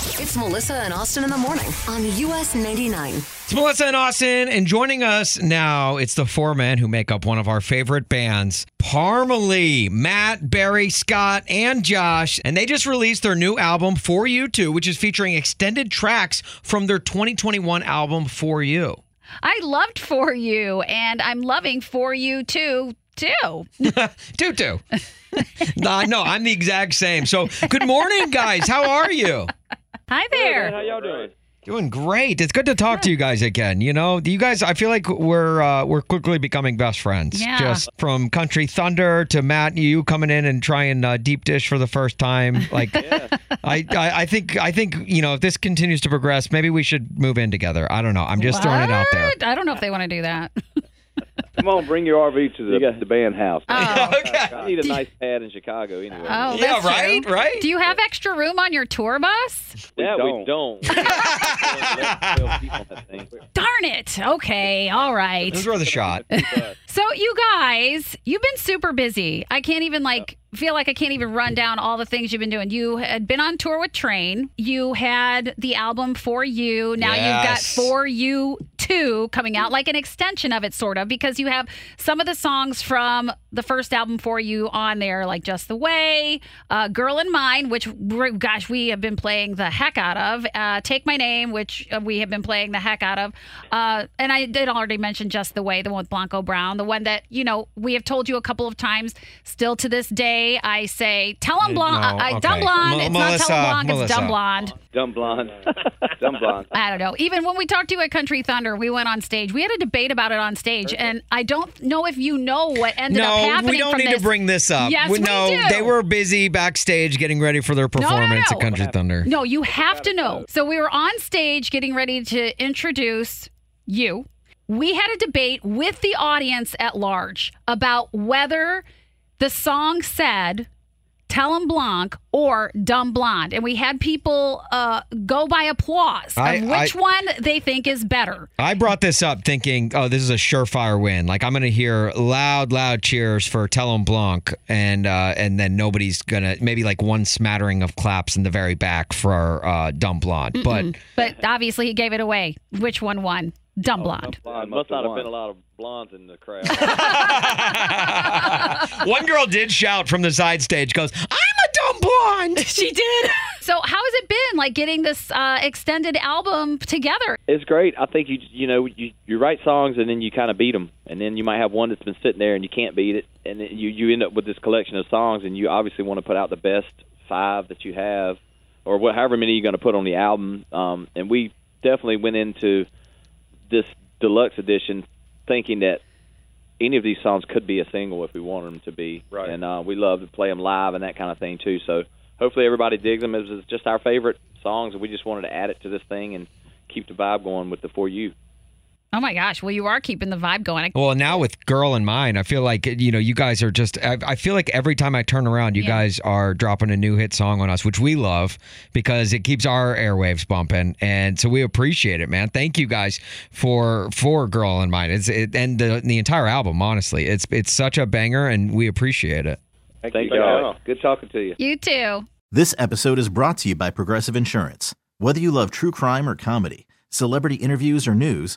It's Melissa and Austin in the morning on US 99. It's Melissa and Austin, and joining us now, it's the four men who make up one of our favorite bands, Parmalee, Matt, Barry, Scott, and Josh. And they just released their new album, For You Too, which is featuring extended tracks from their 2021 album, For You. I loved For You, and I'm loving For You too. Too. Tutu. no, no, I'm the exact same. So, good morning, guys. How are you? Hi there. How y'all doing? Doing great. It's good to talk to you guys again. You know, you guys. I feel like we're uh, we're quickly becoming best friends. Yeah. Just from Country Thunder to Matt, and you coming in and trying uh, deep dish for the first time. Like, I, I I think I think you know if this continues to progress, maybe we should move in together. I don't know. I'm just throwing it out there. I don't know if they want to do that. Come on, bring your RV to the, the band house. Oh. okay. I need a nice pad in Chicago anyway. Oh, Yeah, right, true. right. Do you have extra room on your tour bus? yeah, we don't. Darn it. Okay. All right. Let's throw the shot. So, you guys, you've been super busy. I can't even like feel like I can't even run down all the things you've been doing. You had been on tour with Train. You had the album For You. Now you've got For You 2 coming out, like an extension of it, sort of, because you have some of the songs from the first album For You on there, like Just the Way, uh, Girl in Mine, which, gosh, we have been playing the heck out of, uh, Take My Name, which uh, we have been playing the heck out of. Uh, and I did already mention Just the Way, the one with Blanco Brown, the one that, you know, we have told you a couple of times, still to this day, I say, Tell 'em blonde. No, I, Dumb okay. blonde. Mel- it's not Tell 'em Melissa, blonde, it's Dumb Melissa. blonde. Dumb blonde. Dumb blonde. I don't know. Even when we talked to you at Country Thunder, we went on stage. We had a debate about it on stage, and I don't know if you know what ended up No, happening. we don't from need this. to bring this up. Yes, we no, do. they were busy backstage getting ready for their no, performance no. at Country Thunder. No, you have to know. So we were on stage getting ready to introduce you. We had a debate with the audience at large about whether the song said Tell 'em Blanc or Dumb Blonde. And we had people uh, go by applause I- of which I- one they think is better. I brought this up thinking, oh, this is a surefire win. Like I'm gonna hear loud, loud cheers for Telem Blanc, and uh, and then nobody's gonna maybe like one smattering of claps in the very back for uh, Dumb Blonde. But But obviously, he gave it away. Which one won? Dumb Blonde. Blonde must not have won. been a lot of blondes in the crowd. one girl did shout from the side stage, goes, "I'm a dumb blonde." She did. So, how has it been like getting this uh, extended album together? It's great. I think you you know you you write songs and then you kind of beat them, and then you might have one that's been sitting there and you can't beat it, and then you you end up with this collection of songs, and you obviously want to put out the best five that you have, or what, however many you're going to put on the album. Um, and we definitely went into this deluxe edition thinking that any of these songs could be a single if we wanted them to be. Right. And uh, we love to play them live and that kind of thing too. So hopefully everybody digs them. It was just our favorite songs, and we just wanted to add it to this thing and keep the vibe going with the For You. Oh my gosh! Well, you are keeping the vibe going. Well, now with Girl in Mine, I feel like you know you guys are just. I, I feel like every time I turn around, you Yeah. guys are dropping a new hit song on us, which we love because it keeps our airwaves bumping, and so we appreciate it, man. Thank you guys for for Girl in Mine. It's it, and the the entire album. Honestly, it's it's such a banger, and we appreciate it. Thank, Thank you, y'all. y'all. Good talking to you. You too. This episode is brought to you by Progressive Insurance. Whether you love true crime or comedy, celebrity interviews or news,